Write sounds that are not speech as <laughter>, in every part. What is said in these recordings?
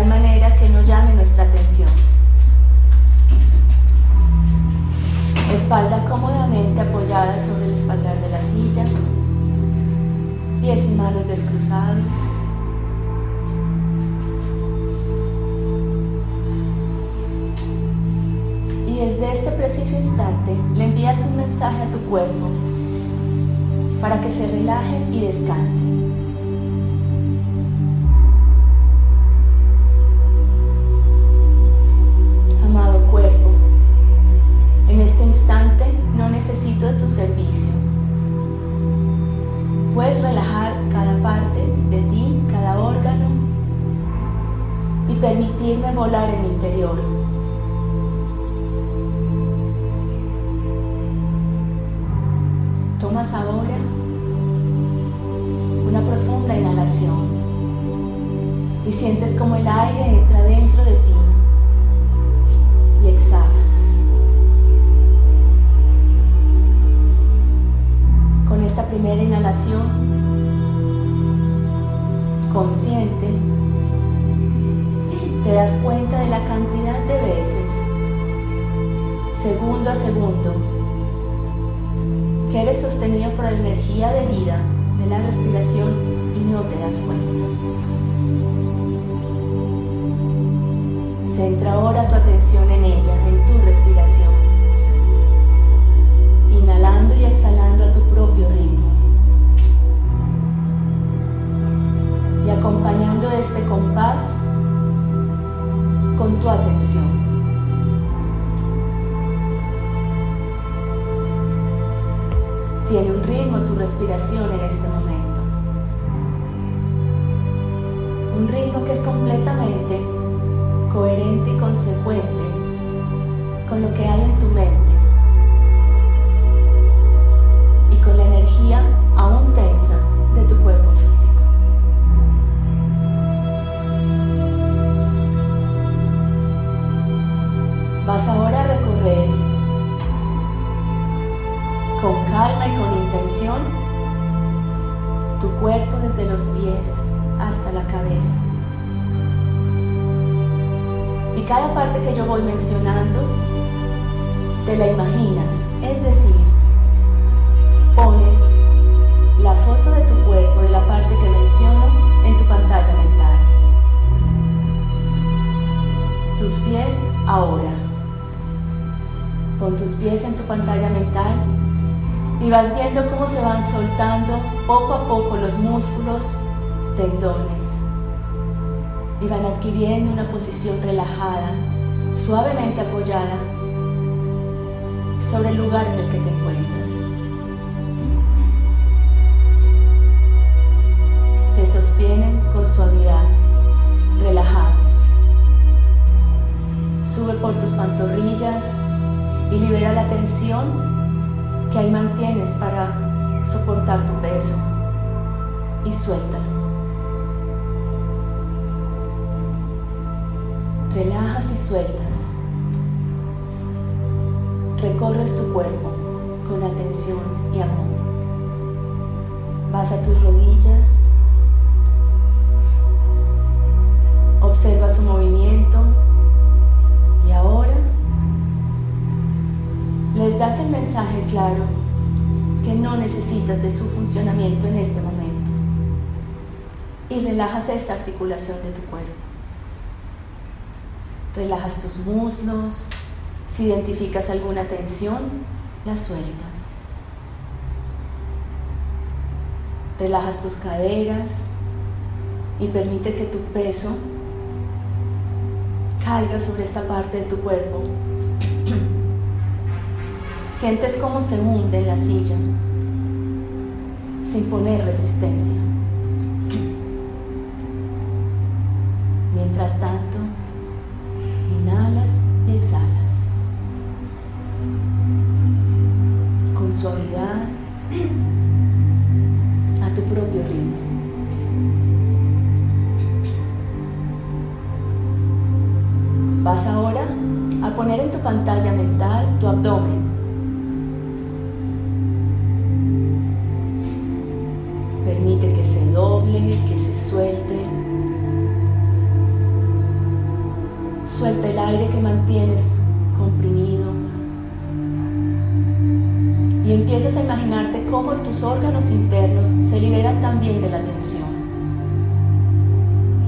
Tal manera que no llame nuestra atención. Espalda cómodamente apoyada sobre el espaldar de la silla, pies y manos descruzados. Y desde este preciso instante le envías un mensaje a tu cuerpo para que se relaje y descanse. Tomas ahora una profunda inhalación y sientes como el aire entra dentro de ti y exhalas. Con esta primera inhalación, consciente, te das cuenta de la cantidad de veces, segundo a segundo, que eres sostenido por la energía de vida de la respiración y no te das cuenta. Centra ahora tu atención en ella, tu cuerpo desde los pies hasta la cabeza. Y cada parte que yo voy mencionando, te la imaginas. Es decir, pones la foto de tu cuerpo, de la parte que menciono, en tu pantalla mental. Tus pies ahora. Pon tus pies en tu pantalla mental y vas viendo cómo se van soltando poco a poco los músculos, tendones y van adquiriendo una posición relajada, suavemente apoyada sobre el lugar en el que te encuentras. Y relajas esta articulación de tu cuerpo. Relajas tus muslos. Si identificas alguna tensión, la sueltas. Relajas tus caderas y permite que tu peso caiga sobre esta parte de tu cuerpo <clears throat> Sientes cómo se hunde en la silla sin poner resistencia. Mientras tanto, inhalas y exhalas con suavidad a tu propio ritmo. Vas ahora a poner en tu pantalla mental tu abdomen que se suelte. Suelta el aire que mantienes comprimido. Y empiezas a imaginarte cómo tus órganos internos se liberan también de la tensión.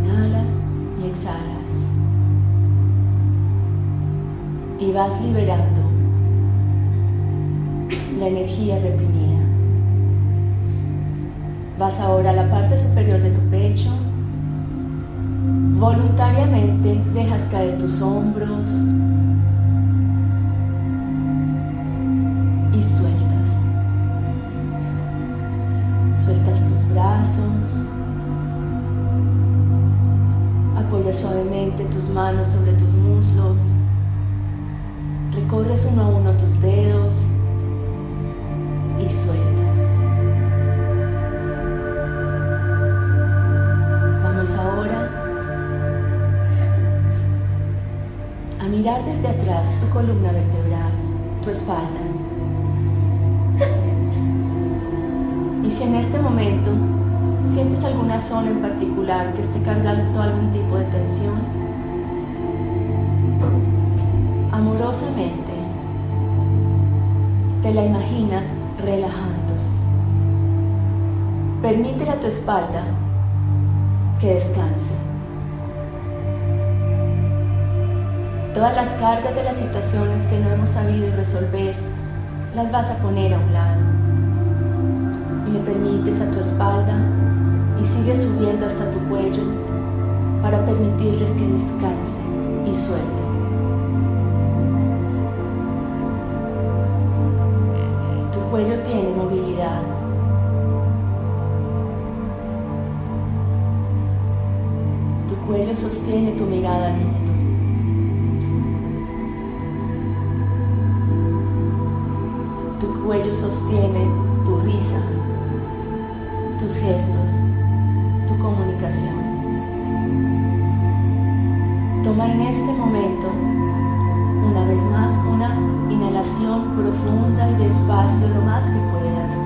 Inhalas y exhalas. Y vas liberando la energía reprimida. Vas ahora a la parte superior de tu pecho. Voluntariamente dejas caer tus hombros y sueltas. Sueltas tus brazos. Apoya suavemente tus manos sobre tus muslos. Recorres uno a uno tus dedos columna vertebral, tu espalda. Y si en este momento sientes alguna zona en particular que esté cargando algún tipo de tensión, amorosamente te la imaginas relajándose. Permítele a tu espalda que descanse. Todas las cargas de las situaciones que no hemos sabido resolver, las vas a poner a un lado. Y le permites a tu espalda y sigues subiendo hasta tu cuello para permitirles que descansen y suelten. Tu cuello tiene movilidad. cuello sostiene tu mirada cuello sostiene tu risa, tus gestos, tu comunicación. Toma en este momento, una vez más, una inhalación profunda y despacio lo más que puedas.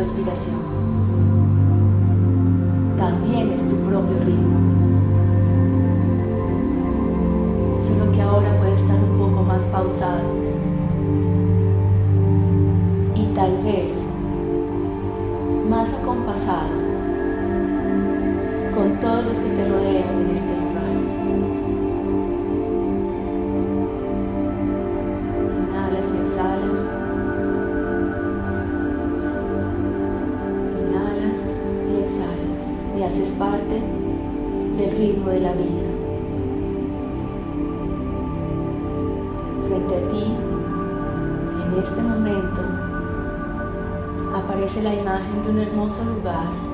Respiración. De la vida. Frente a ti, en este momento, aparece la imagen de un hermoso lugar.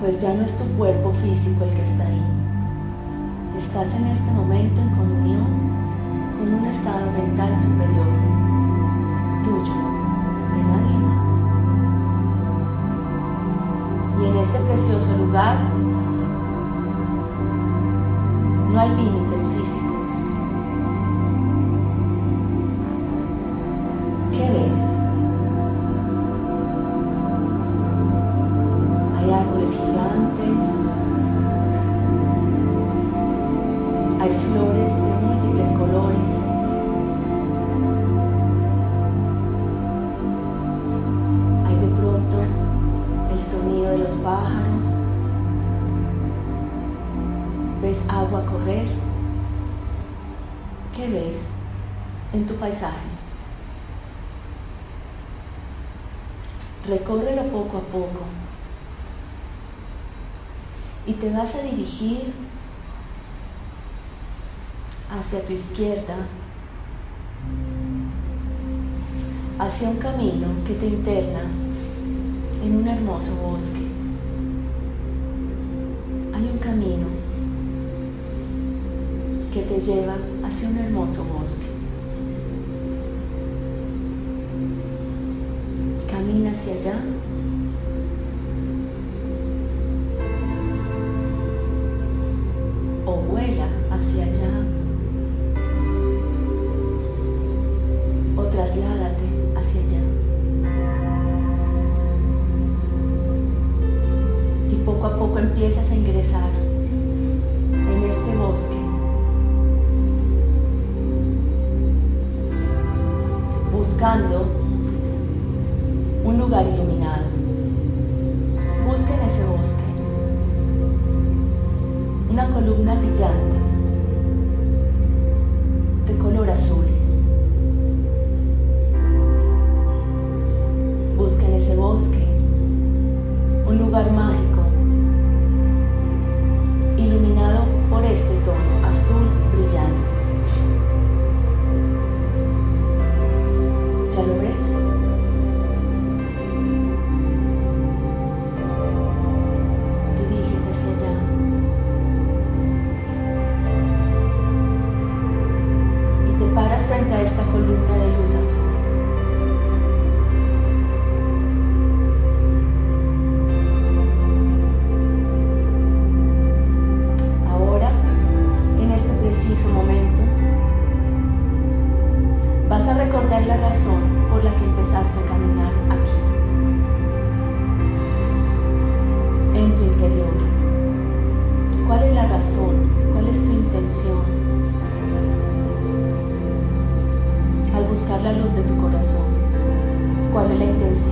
Pues ya no es tu cuerpo físico el que está ahí. Estás en este momento en comunión con un estado mental superior, tuyo, de nadie más. Y en este precioso lugar no hay límites ¿Ves agua correr? ¿Qué ves en tu paisaje? Recórrelo poco a poco y te vas a dirigir hacia tu izquierda, hacia un camino que te interna en un hermoso bosque. Hay un camino que te lleva hacia un hermoso bosque. Camina hacia allá. O vuela hacia allá. O trasládate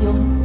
la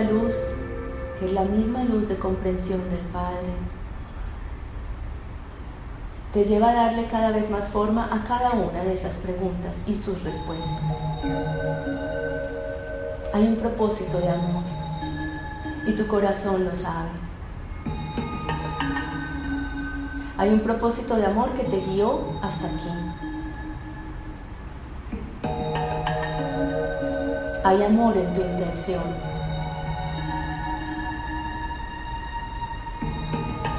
luz, que es la misma luz de comprensión del Padre, te lleva a darle cada vez más forma a cada una de esas preguntas y sus respuestas. Hay un propósito de amor y tu corazón lo sabe. Hay un propósito de amor que te guió hasta aquí. Hay amor en tu intención.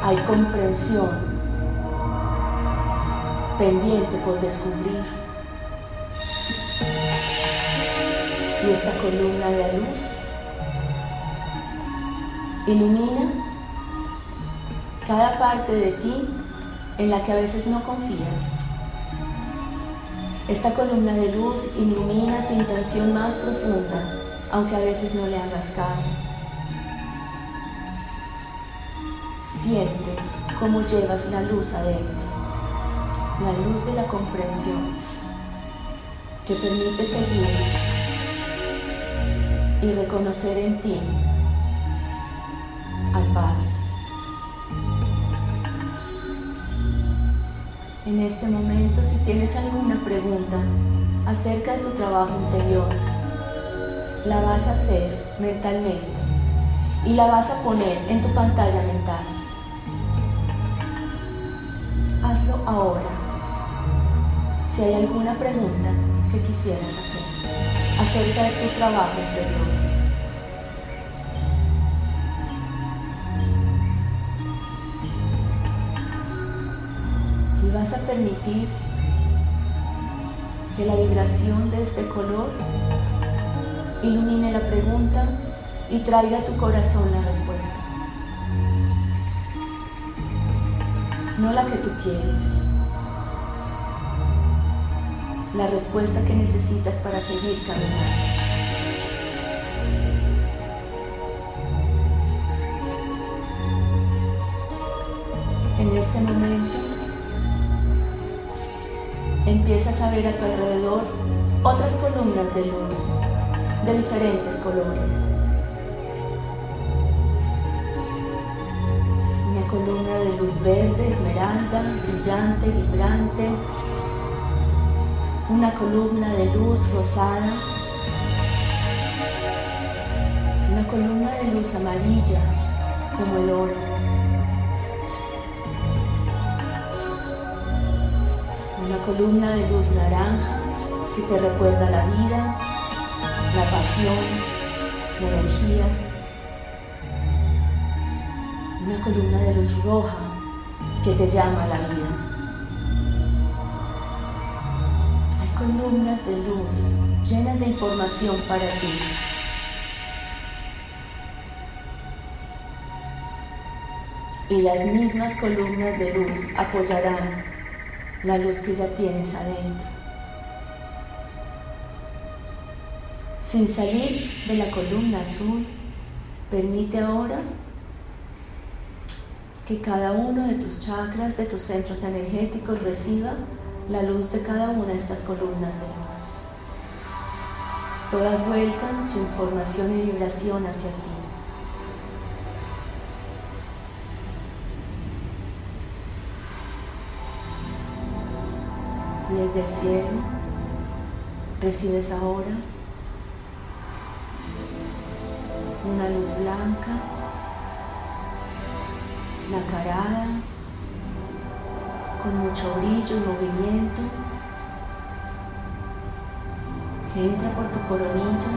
Hay comprensión pendiente por descubrir. Y esta columna de luz ilumina cada parte de ti en la que a veces no confías. Esta columna de luz ilumina tu intención más profunda, aunque a veces no le hagas caso. Siente cómo llevas la luz adentro, la luz de la comprensión que permite seguir y reconocer en ti al Padre. En este momento, si tienes alguna pregunta acerca de tu trabajo interior, la vas a hacer mentalmente y la vas a poner en tu pantalla mental. Si hay alguna pregunta que quisieras hacer acerca de tu trabajo interior. vas a permitir que la vibración de este color ilumine la pregunta y traiga a tu corazón la respuesta. No la que tú quieres. La respuesta que necesitas para seguir caminando. En este momento empiezas a ver a tu alrededor otras columnas de luz de diferentes colores. Una columna de luz verde, esmeralda, brillante, vibrante. Una columna de luz rosada. Una columna de luz amarilla como el oro. una columna de luz naranja que te recuerda la vida, la pasión, la energía. Una columna de luz roja que te llama a la vida. Columnas de luz llenas de información para ti. Y las mismas columnas de luz apoyarán la luz que ya tienes adentro. Sin salir de la columna azul, permite ahora que cada uno de tus chakras, de tus centros energéticos reciba la luz de cada una de estas columnas de luz. Todas vuelcan su información y vibración hacia ti. desde el cielo recibes ahora una luz blanca, nacarada, con mucho brillo y movimiento, que entra por tu coronilla.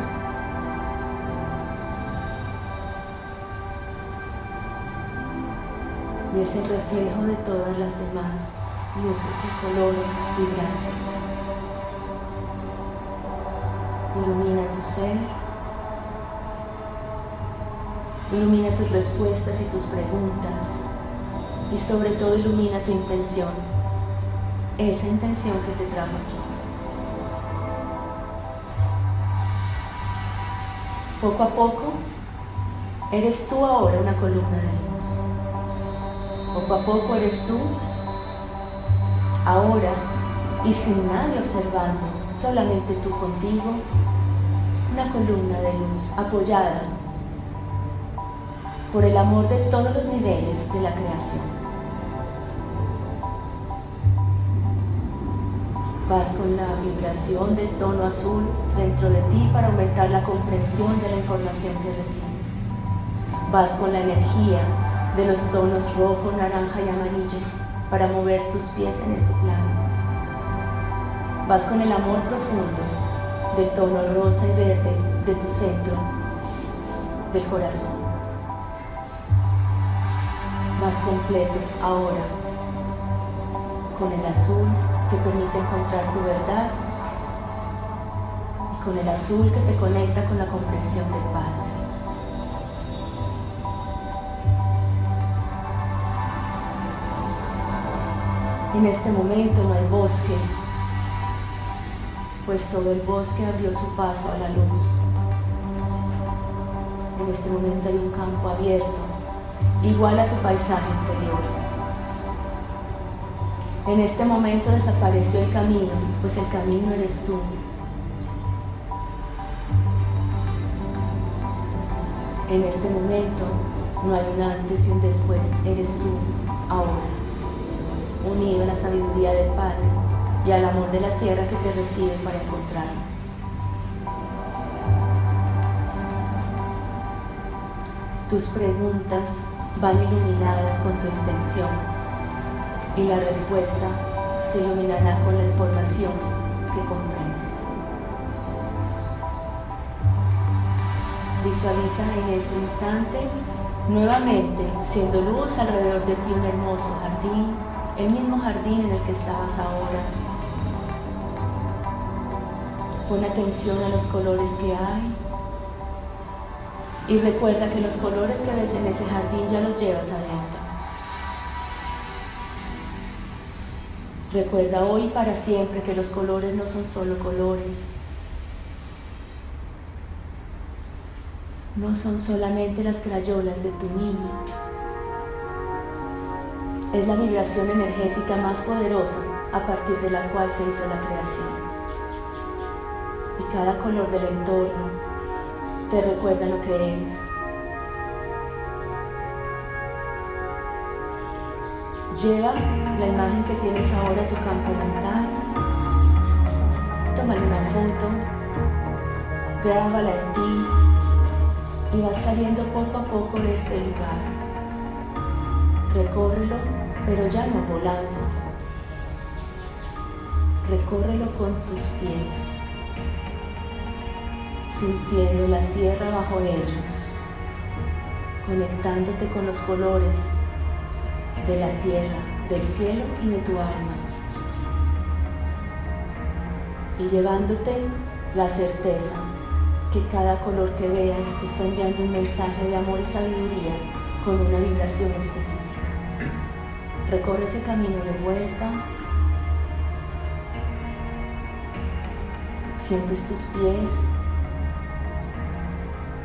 Y es el reflejo de todas las demás luces y colores vibrantes. Ilumina tu ser, ilumina tus respuestas y tus preguntas y sobre todo ilumina tu intención, esa intención que te trajo aquí. Poco a poco, eres tú ahora una columna de luz. Poco a poco eres tú ahora y sin nadie observando, solamente tú contigo, una columna de luz apoyada por el amor de todos los niveles de la creación. Vas con la vibración del tono azul dentro de ti para aumentar la comprensión de la información que recibes. Vas con la energía de los tonos rojo, naranja y amarillo para mover tus pies en este plano. Vas con el amor profundo del tono rosa y verde de tu centro del corazón. Vas completo ahora con el azul que permite encontrar tu verdad y con el azul que te conecta con la comprensión del Padre. En este momento no hay bosque, pues todo el bosque abrió su paso a la luz. En este momento hay un campo abierto, igual a tu paisaje interior. En este momento desapareció el camino, pues el camino eres tú. En este momento no hay un antes y un después, eres tú, ahora unido a la sabiduría del Padre y al amor de la tierra que te recibe para encontrarlo. Tus preguntas van iluminadas con tu intención y la respuesta se iluminará con la información que comprendes. Visualiza en este instante nuevamente siendo luz alrededor de ti un hermoso jardín el mismo jardín en el que estabas ahora. Pon atención a los colores que hay y recuerda que los colores que ves en ese jardín ya los llevas adentro. Recuerda hoy para siempre que los colores no son solo colores. No son solamente las crayolas de tu niño es la vibración energética más poderosa a partir de la cual se hizo la creación. Y cada color del entorno te recuerda lo que eres. Lleva la imagen que tienes ahora a tu campo mental, tómale una foto, grábala en ti y vas saliendo poco a poco de este lugar. Recórrelo pero ya no volando. Recórrelo con tus pies, sintiendo la tierra bajo ellos, conectándote con los colores de la tierra, del cielo y de tu alma, y llevándote la certeza que cada color que veas te está enviando un mensaje de amor y sabiduría con una vibración específica. Recorre ese camino de vuelta. Sientes tus pies.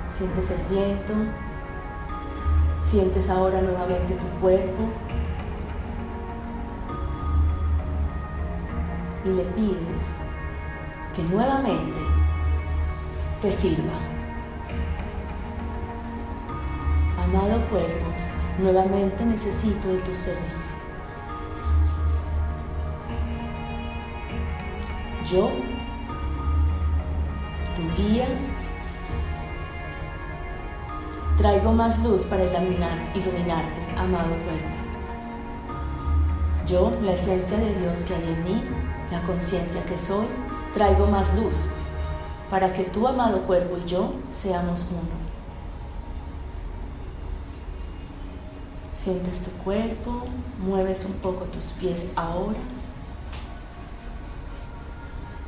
Sientes el viento. Sientes ahora nuevamente tu cuerpo. Y le pides que nuevamente te sirva. Amado cuerpo, nuevamente necesito de tu servicio. yo, tu guía, traigo más luz para iluminar, iluminarte, amado cuerpo. Yo, la esencia de Dios que hay en mí, la conciencia que soy, traigo más luz para que tu amado cuerpo y yo seamos uno. Sientes tu cuerpo, mueves un poco tus pies ahora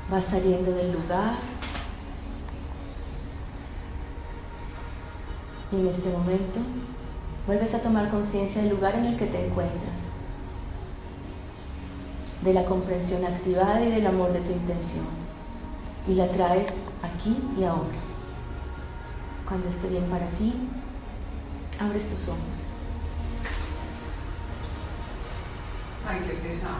vas saliendo del lugar. Y en este momento vuelves a tomar conciencia del lugar en el que te encuentras, de la comprensión activada y del amor de tu intención. Y la traes aquí y ahora. Cuando esté bien para ti, abres tus ojos. Ay, qué pesado.